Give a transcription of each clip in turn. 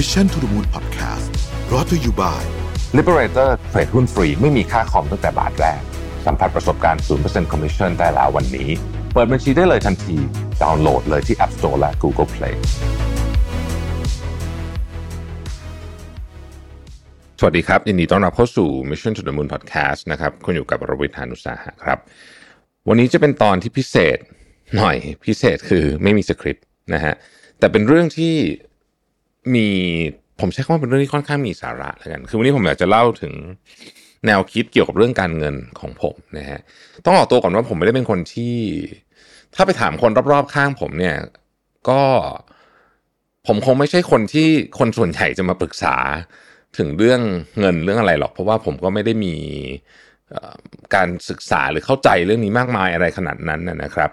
Mission to the Moon Podcast รอ t to you by Liberator เทรดหุ้นฟรีไม่มีค่าคอมตั้งแต่บาทแรก สัมผัสประสบการณ์ 0% Commission ได้แล้ววันนี้ เปิดบัญชีได้เลยทันที ดาวน์โหลดเลยที่ App Store และ Google Play สวัสดีครับ ยินดีต้อนรับเข้าสู่ Mission to the Moon Podcast นะครับ คุณอยู่กับรวิทยานุสาหะครับ วันนี้จะเป็นตอนที่พิเศษหน่อยพิเศษคือไม่มีสคริปต์นะฮะแต่เป็นเรื่องที่ มีผมใช้คำว่าเป็นเรื่องที่ค่อนข้างมีสาระแล้วกัน คือวันนี้ผมอยากจะเล่าถึงแนวคิดเกี่ยวกับเรื่องการเงินของผมนะฮะ ต้องออกตัวก่อนว่าผมไม่ได้เป็นคนที่ ถ้าไปถามคนรอบๆข้างผมเนี่ย ก็ผมคงไม่ใช่คนที่คนส่วนใหญ่จะมาปรึกษาถึงเรื่องเงินเรื่องอะไรหรอก เพราะว่าผมก็ไม่ได้มีการศึกษาหรือเข้าใจเรื่องนี้มากมายอะไรขนาดนั้นนะครับ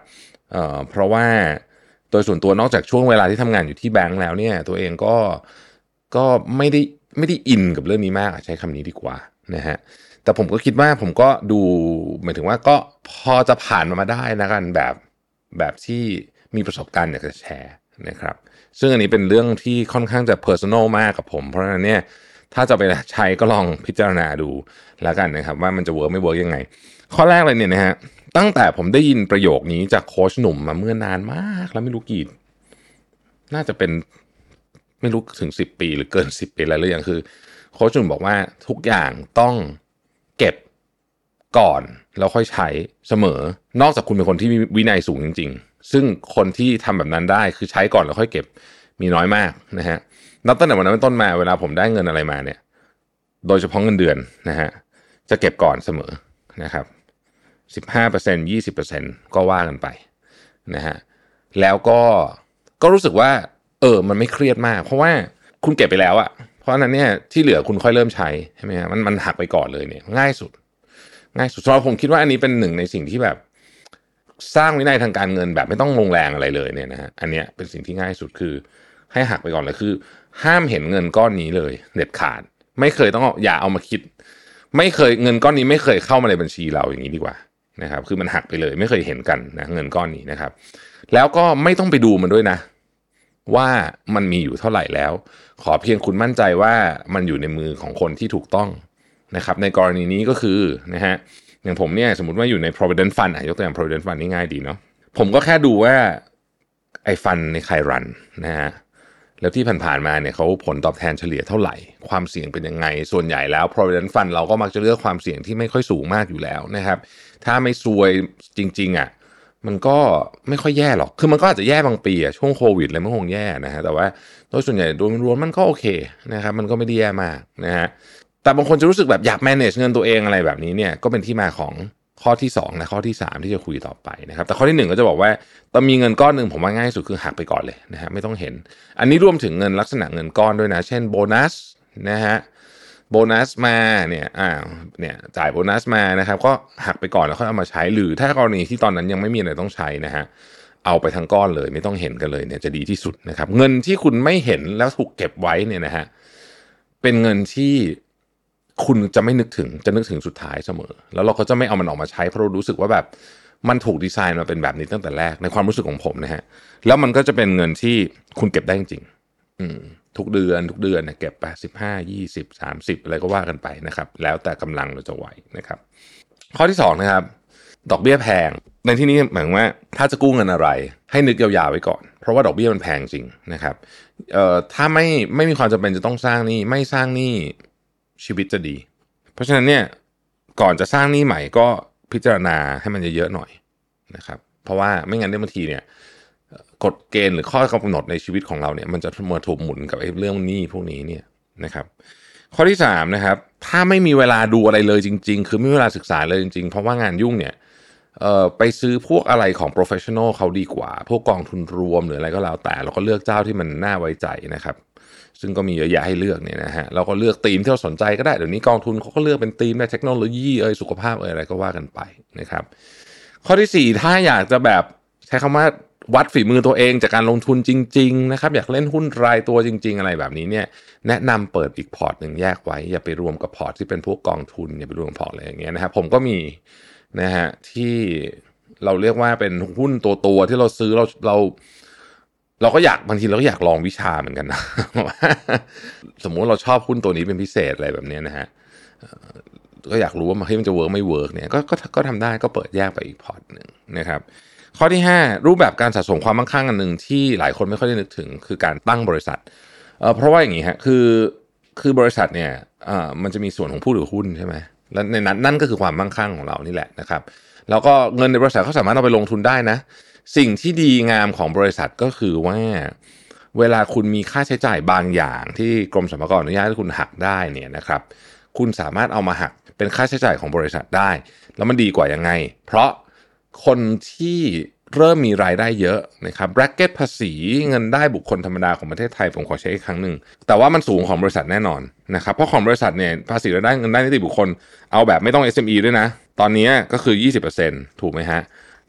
เเพราะว่า โดยส่วนตัวนอกจากช่วงเวลาที่ทำงานอยู่ที่แบงก์แล้วเนี่ย ตัวเองก็ก็ไม่ได้ไม่ได้อินกับเรื่องนี้มากใช้คำนี้ดีกว่านะฮะแต่ผมก็คิดว่าผมก็ดูหมายถึงว่าก็พอจะผ่านมามาได้นะกันแบบแบบที่มีประสบการณ์อยากจะแชร์นะครับ ซึ่งอันนี้เป็นเรื่องที่ค่อนข้างจะเพอร์ซันอลมากกับผม เพราะฉะนั้นเนี่ยถ้าจะไปใช้ก็ลองพิจารณาดูแล้วกันนะครับ ว่ามันจะ work ไม่ work ยังไง ข้อแรกเลยเนี่ยนะฮะ ตั้งแต่ผมได้ยินประโยคนี้จากโค้ชหนุ่มมาเมื่อนานมาก แล้วไม่รู้กี่ น่าจะเป็นไม่รู้ถึงสิบปีหรือเกินสิบปีอะไรหรือยังคือ โค้ชหนุ่มบอกว่าทุกอย่างต้องเก็บก่อนแล้วค่อยใช้เสมอ นอกจากคุณเป็นคนที่วินัยสูงจริง ๆ ซึ่งคนที่ทำแบบนั้นได้คือใช้ก่อนแล้วค่อยเก็บมีน้อยมากนะฮะนับตั้งแต่วันนั้นเป็นต้นมาเวลาผมได้เงินอะไรมาเนี่ย โดยเฉพาะเงินเดือนนะฮะจะเก็บก่อนเสมอนะครับ สิบห้าเปอร์เซ็นยี่สิบเปอร์เซ็นก็ว่ากันไปนะฮะแล้วก็ก็รู้สึกว่า เออมันไม่เครียดมาก เพราะว่าคุณเก็บไปแล้วอะเพราะนั้นเนี่ยที่เหลือคุณค่อยเริ่มใช้ใช่ไหมฮะมันมันหักไปก่อนเลยเนี่ยง่ายสุด ง่ายสุดสำหรับผมคิดว่าอันนี้เป็นหนึ่งในสิ่งที่แบบ สร้างวินัยทางการเงินแบบไม่ต้องลงแรงอะไรเลยเนี่ยนะฮะอันเนี้ยเป็นสิ่งที่ง่ายสุดคือ ให้หักไปก่อนเลยคือ ห้ามเห็นเงินก้อนนี้เลย เด็ดขาด ไม่เคยต้องอย่าเอามาคิด ไม่เคยเงินก้อนนี้ไม่เคยเข้ามาในบัญชีเราอย่างนี้ดีกว่า นะครับคือมันหักไปเลยไม่เคยเห็นกันนะเงินก้อนนี้นะครับ แล้วก็ไม่ต้องไปดูมันด้วยนะ ว่ามันมีอยู่เท่าไหร่แล้ว ขอเพียงคุณมั่นใจว่ามันอยู่ในมือของคนที่ถูกต้องนะครับ ในกรณีนี้ก็คือนะฮะอย่างผมเนี่ยสมมติว่าอยู่ใน provident fund อะยกตัวอย่าง provident fund นี่ง่ายดีเนาะผมก็แค่ดูว่าไอ้ฟันในใครรันนะฮะ แล้วที่ผ่านๆมาเนี่ยเขาผลตอบแทนเฉลี่ยเท่าไหร่ ความเสี่ยงเป็นยังไง ส่วนใหญ่แล้ว provident fund เราก็มักจะเลือกความเสี่ยงที่ไม่ค่อยสูงมากอยู่แล้วนะครับ ถ้าไม่ซวยจริงๆอะมันก็ไม่ค่อยแย่หรอก คือมันก็อาจจะแย่บางปีอะช่วงโควิดอะไรมันคงแย่นะฮะ แต่ว่าโดยส่วนใหญ่โดยรวมมันก็โอเคนะครับ มันก็ไม่ได้แย่มากนะฮะ แต่บางคนจะรู้สึกแบบอยาก manage เงินตัวเองอะไรแบบนี้เนี่ย ก็เป็นที่มาของ ข้อที่ 2 และข้อที่ 3 ที่จะคุยต่อไปนะครับ แต่ข้อที่ 1 ก็จะบอกว่าตอนมีเงินก้อนหนึ่งผมว่าง่ายสุดคือหักไปก่อนเลยนะฮะไม่ต้องเห็น อันนี้รวมถึงเงินลักษณะเงินก้อนด้วยนะ เช่นโบนัสนะฮะโบนัสมาเนี่ยอ่าเนี่ยจ่ายโบนัสมานะครับ ก็หักไปก่อนแล้วค่อยเอามาใช้ หรือถ้ากรณีที่ตอนนั้นยังไม่มีอะไรต้องใช้นะฮะเอาไปทั้งก้อนเลย ไม่ต้องเห็นกันเลยเนี่ยจะดีที่สุดนะครับ เงินที่คุณไม่เห็นแล้วถูกเก็บไว้เนี่ยนะฮะเป็นเงินที่ คุณจะไม่นึกถึงจะนึกถึงสุดท้ายเสมอ แล้วเราก็จะไม่เอามันออกมาใช้เพราะเรารู้สึกว่าแบบมันถูกดีไซน์มาเป็นแบบนี้ตั้งแต่แรกในความรู้สึกของผมนะฮะแล้วมันก็จะเป็นเงินที่คุณเก็บได้จริงๆทุกเดือนทุกเดือนเนี่ยเก็บไปสิบห้ายี่สิบสามสิบอะไรก็ว่ากันไปนะครับ แล้วแต่กำลังเราจะไหวนะครับ ข้อที่สองนะครับ ดอกเบี้ยแพง ในที่นี้หมายว่า ถ้าจะกู้เงินอะไร ให้นึกยาวๆไว้ก่อน เพราะว่าดอกเบี้ยมันแพงจริงนะครับเอ่อถ้าไม่ไม่มีความจำเป็นจะต้องสร้างหนี้ไม่สร้างหนี้ ชีวิตจะดี เพราะฉะนั้นเนี่ยก่อนจะสร้างหนี้ใหม่ก็พิจารณาให้มันเยอะๆหน่อยนะครับ เพราะว่าไม่งั้นเนี่ยบางทีเนี่ยกฎเกณฑ์หรือข้อกำหนดในชีวิตของเราเนี่ยมันจะมาถูกหมุนกับไอ้เรื่องหนี้พวกนี้เนี่ยนะครับ ข้อที่3นะครับถ้าไม่มีเวลาดูอะไรเลยจริง ๆ คือไม่มีเวลาศึกษาเลยจริงๆ เพราะว่างานยุ่งเนี่ยไปซื้อพวกอะไรของ professional เขาดีกว่า พวกกองทุนรวมหรืออะไรก็แล้วแต่เราก็เลือกเจ้าที่มันน่าไว้ใจนะครับ ซึ่งก็มีเยอะแยะให้เลือกเนี่ยนะฮะเราก็เลือกธีมที่เราสนใจก็ได้เดี๋ยวนี้กองทุนเขาก็เลือกเป็นธีมในเทคโนโลยีเอ่ยสุขภาพเอ่ยอะไรก็ว่ากันไปนะครับข้อที่ 4 ถ้าอยากจะแบบใช้คำว่าวัดฝีมือตัวเองจากการลงทุนจริงๆนะครับอยากเล่นหุ้นรายตัวจริง ๆ อะไรแบบนี้เนี่ยแนะนำเปิดอีกพอร์ตหนึ่งแยกไว้ อย่าไปรวมกับพอร์ตที่เป็นพวกกองทุนอย่าไปรวมพอร์ตอะไรอย่างเงี้ยนะครับผมก็มีนะฮะที่เราเรียกว่าเป็นหุ้นตัวตัวที่เราซื้อเราเรา เราก็อยากบางทีเราก็อยากลองวิชาเหมือนกันนะสมมุติเราชอบหุ้นตัวนี้เป็นพิเศษอะไรแบบนี้นะฮะก็อยากรู้ว่าเฮ้ยมันจะ work ไม่ work เนี่ยก็ก็ก็ทำได้ก็เปิดแยกไปอีกพอร์ตหนึ่งนะครับ ข้อที่ 5 รูปแบบการสะสมความมั่งคั่งอันหนึ่งที่หลายคนไม่ค่อยได้นึกถึงคือการตั้งบริษัทเพราะว่าอย่างนี้ฮะคือคือบริษัทเนี่ยมันจะมีส่วนของผู้ถือหุ้นใช่ไหมแล้วในนั้นนั่นก็คือความมั่งคั่งของเรานี่แหละนะครับ แล้วก็เงินในบริษัทเขาสามารถเอาไปลงทุนได้นะ สิ่งที่ดีงามของบริษัทก็คือว่าเวลาคุณมีค่าใช้จ่ายบางอย่างที่กรมสรรพากรอนุญาตให้คุณหักได้เนี่ยนะครับ คุณสามารถเอามาหักเป็นค่าใช้จ่ายของบริษัทได้ แล้วมันดีกว่ายังไง เพราะคนที่เริ่มมีรายได้เยอะนะครับแบรกเก็ตภาษีเงินได้บุคคลธรรมดาของประเทศไทยผมขอใช้อีกครั้งหนึ่งแต่ว่ามันสูงของบริษัทแน่นอนนะครับเพราะของบริษัทเนี่ยภาษีรายได้เงินได้นิติบุคคลเอาแบบไม่ต้อง SME ด้วยนะ ตอนนี้ก็คือ 20%ถูกไหมฮะ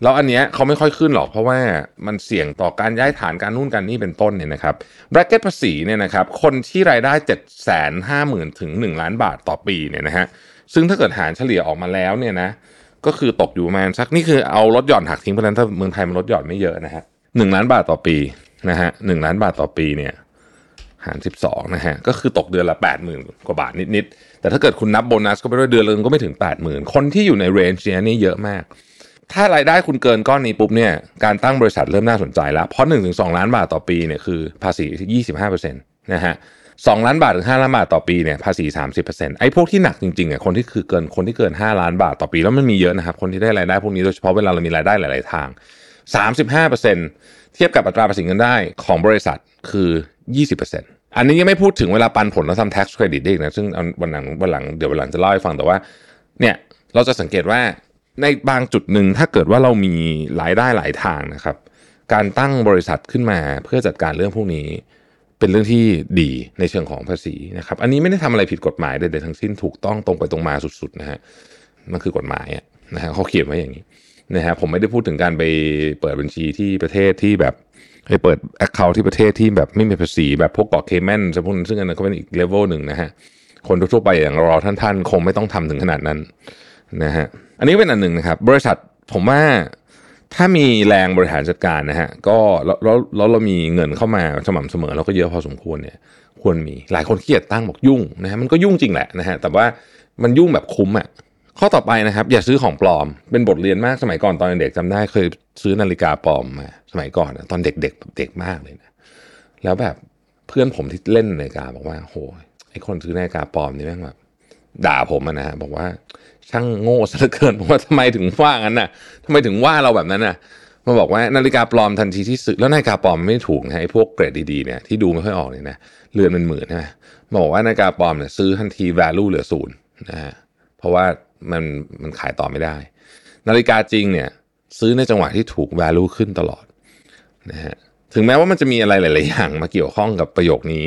แล้วอันเนี้ยเขาไม่ค่อยขึ้นหรอกเพราะว่ามันเสี่ยงต่อการย้ายฐานการนู่นการนี่เป็นต้นเนี่ยนะครับแบรกเก็ตภาษีเนี่ยนะครับคนที่รายได้ 7 5 0 0 0 0ถึง1ล้านบาทต่อปีเนี่ยนะฮะซึ่งถ้าเกิดหารเฉลี่ยออกมาแล้วเนี่ยนะก็คือตกอยู่ประมาณสักนี่คือเอาลดหย่อนหักทิ้งเพราะนั้นถ้าเมืองไทยมันลดหย่อนไม่เยอะนะฮะหนึ่งล้านบาทต่อปีนะฮะหนึ่งล้านบาทต่อปีเนี่ยหาร 12นะฮะก็คือตกเดือนละ 80,000 กว่าบาทนิดๆแต่ถ้าเกิดคุณนับโบนัสก็ไปด้วยเดือนละก็ไม่ถึง 80,000 คนที่อยู่ในเรนจ์เนี้ยนี่เยอะมาก ถ้ารายได้คุณเกินก้อนนี้ปุ๊บเนี่ยการตั้งบริษัทเริ่มน่าสนใจแล้ว เพราะ1-2ล้านบาทต่อปีเนี่ยคือภาษี 25%นะฮะ2ล้านบาทถึง5ล้านบาทต่อปีเนี่ยภาษี 30%ไอ้พวกที่หนักจริงๆอะคนที่คือเกินคนที่เกิน 5 ล้านบาทต่อปีแล้วมันมีเยอะนะครับคนที่ได้รายได้พวกนี้โดยเฉพาะเวลาเรามีรายได้หลายๆทาง 35%เทียบกับอัตราภาษีเงินได้ของบริษัทคือ 20%อันนี้ยังไม่พูดถึงเวลาปันผลแล้วทำ tax credit ได้อีกนะซึ่งวันหลังวันหลังเดี๋ยววันหลังจะเล่าให้ฟังแต่ว่าเนี่ยเราจะสังเกตว่า ในบางจุดหนึ่งถ้าเกิดว่าเรามีรายได้หลายทางนะครับ การตั้งบริษัทขึ้นมาเพื่อจัดการเรื่องพวกนี้ เป็นเรื่องที่ดีในเชิงของภาษีนะครับ อันนี้ไม่ได้ทำอะไรผิดกฎหมายใดๆทั้งสิ้นถูกต้องตรงไปตรงมาสุดๆนะฮะมันคือกฎหมายนะฮะเขาเขียนไว้อย่างนี้นะฮะผมไม่ได้พูดถึงการไปเปิดบัญชีที่ประเทศที่แบบไปเปิด account ที่ประเทศที่แบบไม่มีภาษีแบบพวกเกาะเคแมนพวกนั้นซึ่งอันนั้นก็เป็นอีกเลเวลหนึ่งนะฮะคนทั่วไปอย่างเราท่านๆ คงไม่ต้องทำถึงขนาดนั้น นะฮะอันนี้เป็นอันหนึ่งนะครับ บริษัทผมว่าถ้ามีแรงบริหารจัดการนะฮะก็แล้วแล้วเรามีเงินเข้ามาสม่ำเสมอเราก็เยอะพอสมควรเนี่ยควรมีหลายคนขี้เกียจตั้งบอกยุ่งนะฮะมันก็ยุ่งจริงแหละนะฮะแต่ว่ามันยุ่งแบบคุ้มอะข้อต่อไปนะครับ อย่าซื้อของปลอมเป็นบทเรียนมากสมัยก่อนตอนเด็กจำได้เคยซื้อนาฬิกาปลอมมาสมัยก่อนอะตอนเด็กๆแบบเด็กมากเลยนะแล้วแบบเพื่อนผมที่เล่นนาฬิกาบอกว่าโหไอคนซื้อนาฬิกาปลอมนี่แม่งแบบ ด่าผมนะฮะบอกว่าช่างโง่ซะเหลือเกินผมว่าทำไมถึงว่างั้นน่ะทำไมถึงว่าเราแบบนั้นน่ะมาบอกว่านาฬิกาปลอมทันทีที่ซื้อแล้วนาฬิกาปลอมไม่ถูกนะไอ้พวกเกรดดีๆเนี่ยที่ดูไม่ค่อยออกเนี่ยนะเรือนเป็นหมื่นใช่ไหมมาบอกว่านาฬิกาปลอมเนี่ยซื้อทันที value เหลือศูนย์นะฮะเพราะว่ามันมันขายต่อไม่ได้ นาฬิกาจริงเนี่ยซื้อในจังหวะที่ถูก value ขึ้นตลอดนะฮะถึงแม้ว่ามันจะมีอะไรหลาย ๆ อย่างมาเกี่ยวข้องกับประโยคนี้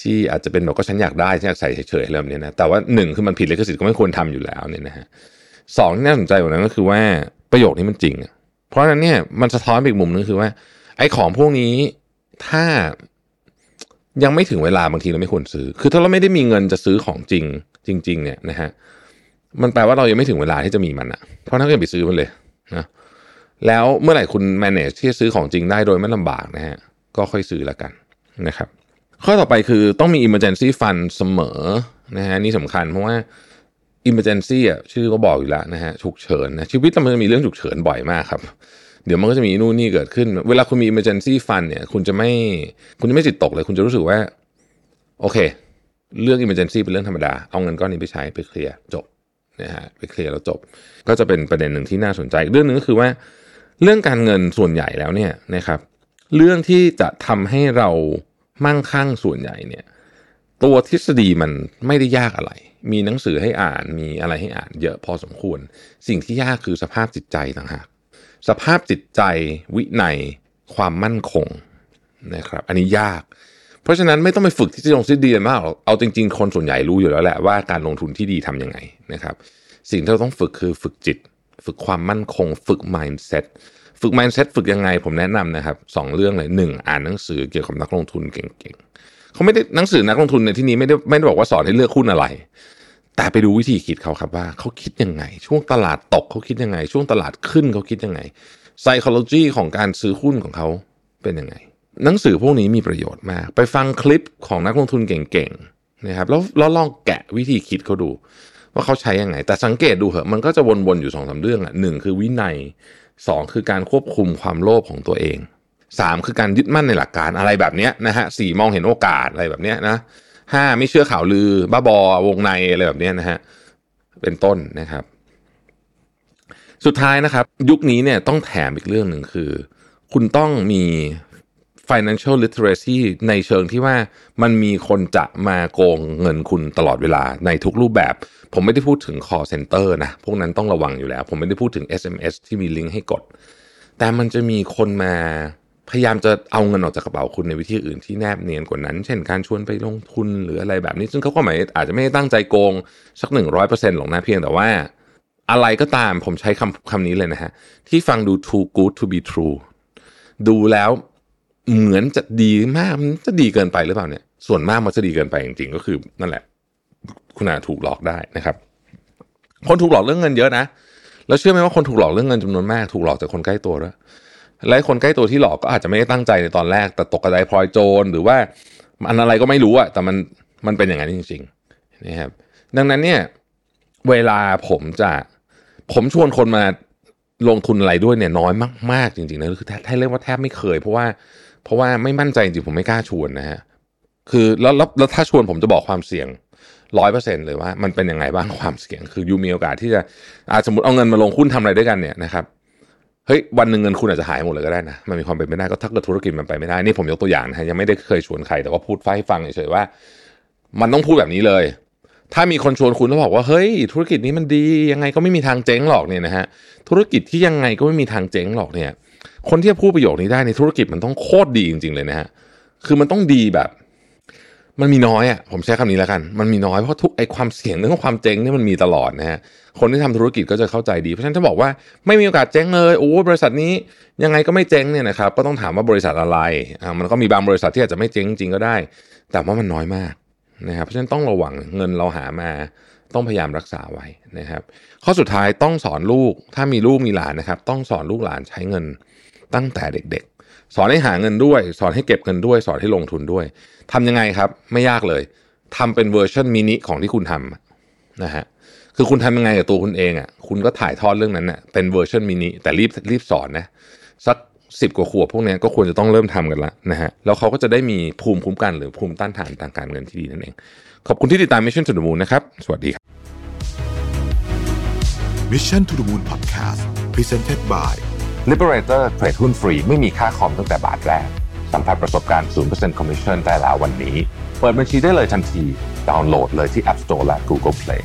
ที่อาจจะเป็นแบบก็ฉันอยากได้ฉันอยากใส่เฉยๆอะไรแบบนี้นะแต่ว่าหนึ่งคือมันผิดลิขสิทธิ์ก็ไม่ควรทำอยู่แล้วเนี่ยนะฮะสองที่น่าสนใจกว่านั้นก็คือว่าประโยคนี้มันจริง เพราะฉะนั้นเนี่ยมันสะท้อนอีกมุมนึงคือว่า ไอ้ของพวกนี้ถ้ายังไม่ถึงเวลาบางทีเราไม่ควรซื้อ คือถ้าเราไม่ได้มีเงินจะซื้อของจริง จริง ๆ เนี่ยนะฮะมันแปลว่าเรายังไม่ถึงเวลาที่จะมีมันอะเพราะนั้นก็อย่าไปซื้อมันเลยนะแล้วเมื่อไหร่คุณ manage ที่จะซื้อของจริงได้โดยไม่ลำบากนะฮะก็ค่อยซื้อแล้วกันนะครับ ข้อต่อไปคือต้องมี emergency fund เสมอนะฮะนี่สำคัญเพราะว่า emergency อะชื่อก็บอกอยู่แล้วนะฮะฉุกเฉินนะชีวิตเรามันจะมีเรื่องฉุกเฉินบ่อยมากครับ เดี๋ยวมันก็จะมีนู่นนี่เกิดขึ้น เวลาคุณมี emergency fund เนี่ย คุณจะไม่คุณจะไม่จิตตกเลย คุณจะรู้สึกว่า โอเค เรื่อง emergency เป็นเรื่องธรรมดา เอาเงินก้อนนี้ไปใช้ไปเคลียร์จบนะฮะไปเคลียร์แล้วจบ ก็จะเป็นประเด็นหนึ่งที่น่าสนใจ เรื่องหนึงก็คือว่า เรื่องการเงินส่วนใหญ่แล้วเนี่ยนะครับ เรื่องที่จะทำให้เรา มั่งคั่งส่วนใหญ่เนี่ย ตัวทฤษฎีมันไม่ได้ยากอะไร มีหนังสือให้อ่านมีอะไรให้อ่านเยอะพอสมควร สิ่งที่ยากคือสภาพจิตใจต่างหากสภาพจิตใจวินัยความมั่นคงนะครับ อันนี้ยาก เพราะฉะนั้นไม่ต้องไปฝึกทฤษฎีลงทฤษฎีมากหรอกเอาจริง ๆ คนส่วนใหญ่รู้อยู่แล้วแหละว่าการลงทุนที่ดีทำยังไงนะครับ สิ่งที่เราต้องฝึกคือฝึกจิต ฝึกความมั่นคง ฝึก mindset ฝึก mindset ฝึกยังไงผมแนะนำนะครับสองเรื่องเลยหนึ่งอ่านหนังสือเกี่ยวกับนักลงทุนเก่งๆเขาไม่ได้หนังสือนักลงทุนในที่นี้ไม่ได้ไม่ได้บอกว่าสอนให้เลือกหุ้นอะไร แต่ไปดูวิธีคิดเขาครับว่าเขาคิดยังไง ช่วงตลาดตกเขาคิดยังไง ช่วงตลาดขึ้นเขาคิดยังไง psychology ของการซื้อหุ้นของเขาเป็นยังไง หนังสือพวกนี้มีประโยชน์มาก ไปฟังคลิปของนักลงทุนเก่งๆนะครับแล้วแล้วลองแกะวิธีคิดเขาดูว่าเขาใช้ยังไง แต่สังเกตดูเหอะมันก็จะวนๆอยู่สองสาเรื่องอะหนึ่งคือวินัย สองคือการควบคุมความโลภของตัวเองสามคือการยึดมั่นในหลักการอะไรแบบนี้นะฮะสี่มองเห็นโอกาสอะไรแบบนี้นะห้าไม่เชื่อข่าวลือ บ้าบอวงในอะไรแบบนี้นะฮะเป็นต้นนะครับ สุดท้ายนะครับ ยุคนี้เนี่ยต้องแถมอีกเรื่องหนึ่งคือ คุณต้องมี financial literacy ในเชิงที่ว่ามันมีคนจะมาโกงเงินคุณตลอดเวลาในทุกรูปแบบ ผมไม่ได้พูดถึง call center นะ พวกนั้นต้องระวังอยู่แล้ว ผมไม่ได้พูดถึง SMS ที่มีลิงก์ให้กด แต่มันจะมีคนมาพยายามจะเอาเงินออกจากกระเป๋าคุณในวิธีอื่นที่แนบเนียนกว่านั้น เช่นการชวนไปลงทุนหรืออะไรแบบนี้ ซึ่งเขาก็หมายอาจจะไม่ได้ตั้งใจโกงสักหนึ่งร้อยเปอร์เซ็นต์หรอกนะเพียงแต่ว่า อะไรก็ตามผมใช้คำคำนี้เลยนะฮะ ที่ฟังดู too good to be true ดูแล้วเหมือนจะดีมากมันจะดีเกินไปหรือเปล่าเนี่ย ส่วนมากมันจะดีเกินไปจริงๆก็คือนั่นแหละ คุณอาจถูกหลอกได้นะครับ คนถูกหลอกเรื่องเงินเยอะนะแล้วเชื่อไหมว่าคนถูกหลอกเรื่องเงินจำนวนมากถูกหลอกจากคนใกล้ตัวด้วยและคนใกล้ตัวที่หลอกก็อาจจะไม่ได้ตั้งใจในตอนแรกแต่ตกกระไดพลอยโจรหรือว่าอันอะไรก็ไม่รู้อะแต่มันมันเป็นอย่างนั้นจริงๆนะครับ ดังนั้นเนี่ย เวลาผมจะผมชวนคนมาลงทุนอะไรด้วยเนี่ยน้อยมาก ๆ จริงๆนะคือแทบเรียกว่าแทบไม่เคย เพราะว่าเพราะว่าไม่มั่นใจจริงผมไม่กล้าชวนนะฮะคือแล้วแล้วถ้าชวนผมจะบอกความเสี่ยง ร้อยเปอร์เซ็นเลยว่ามันเป็นยังไงบ้างความเสี่ยง คือยูมีโอกาสที่จะอาสมมติเอาเงินมาลงหุ้นทำอะไรด้วยกันเนี่ยนะครับเฮ้ยวันหนึ่งเงินคุณอาจจะหายหมดเลยก็ได้นะมันมีความเป็นไปได้ก็ถ้าเกิดธุรกิจมันไปไม่ได้นี่ผมยกตัวอย่างนะฮะยังไม่ได้เคยชวนใครแต่ว่าพูดให้ฟังเฉยๆว่า มันต้องพูดแบบนี้เลย ถ้ามีคนชวนคุณแล้วบอกว่าเฮ้ย ธุรกิจนี้มันดียังไงก็ไม่มีทางเจ๊งหรอกเนี่ยนะฮะธุรกิจที่ยังไงก็ไม่มีทางเจ๊งหรอกเนี่ย คนที่จะพูดประโยคนี้ได้ในธุรกิจมันต้องโคตรดีจริง ๆเลยนะฮะคือมันต้องดีแบบ มันมีน้อยอะผมใช้คำนี้แล้วกัน มันมีน้อยเพราะทุกไอความเสี่ยงเรื่องความเจ๊งเนี่ยมันมีตลอดนะฮะคนที่ทำธุรกิจก็จะเข้าใจดี เพราะฉะนั้นถ้าบอกว่าไม่มีโอกาสเจ๊งเลยโอ้บริษัทนี้ยังไงก็ไม่เจ๊งเนี่ยนะครับก็ต้องถามว่าบริษัทอะไรอ่ามันก็มีบางบริษัทที่อาจจะไม่เจ๊งจริงก็ได้ แต่ว่ามันน้อยมากนะครับเพราะฉะนั้นต้องระวังเงินเราหามาต้องพยายามรักษาไว้นะครับ ข้อสุดท้ายต้องสอนลูกถ้ามีลูกมีหลานนะครับ ต้องสอนลูกหลานใช้เงินตั้งแต่เด็ก สอนให้หาเงินด้วย สอนให้เก็บเงินด้วย สอนให้ลงทุนด้วยทำยังไงครับ ไม่ยากเลยทำเป็นเวอร์ชันมินิของที่คุณทำนะฮะคือคุณทำยังไงกับตัวคุณเองอะคุณก็ถ่ายทอดเรื่องนั้นเน่ะเป็นเวอร์ชันมินิแต่รีบรีบสอนนะสักสิบกว่าขวบพวกนี้ก็ควรจะต้องเริ่มทำกันละนะฮะแล้วเขาก็จะได้มีภูมิคุ้มกันหรือภูมิต้านทานทางการเงินที่ดีนั่นเอง ขอบคุณที่ติดตาม Mission to the Moon นะครับ สวัสดีครับ Mission to the Moon Podcast Presented by Liberator เทรดหุ้นฟรีไม่มีค่าคอมตั้งแต่บาทแรก สัมผัสประสบการณ์ 0% Commission ได้แล้ววันนี้ เปิดบัญชีได้เลยทันที ดาวน์โหลดเลยที่ App Store และ Google Play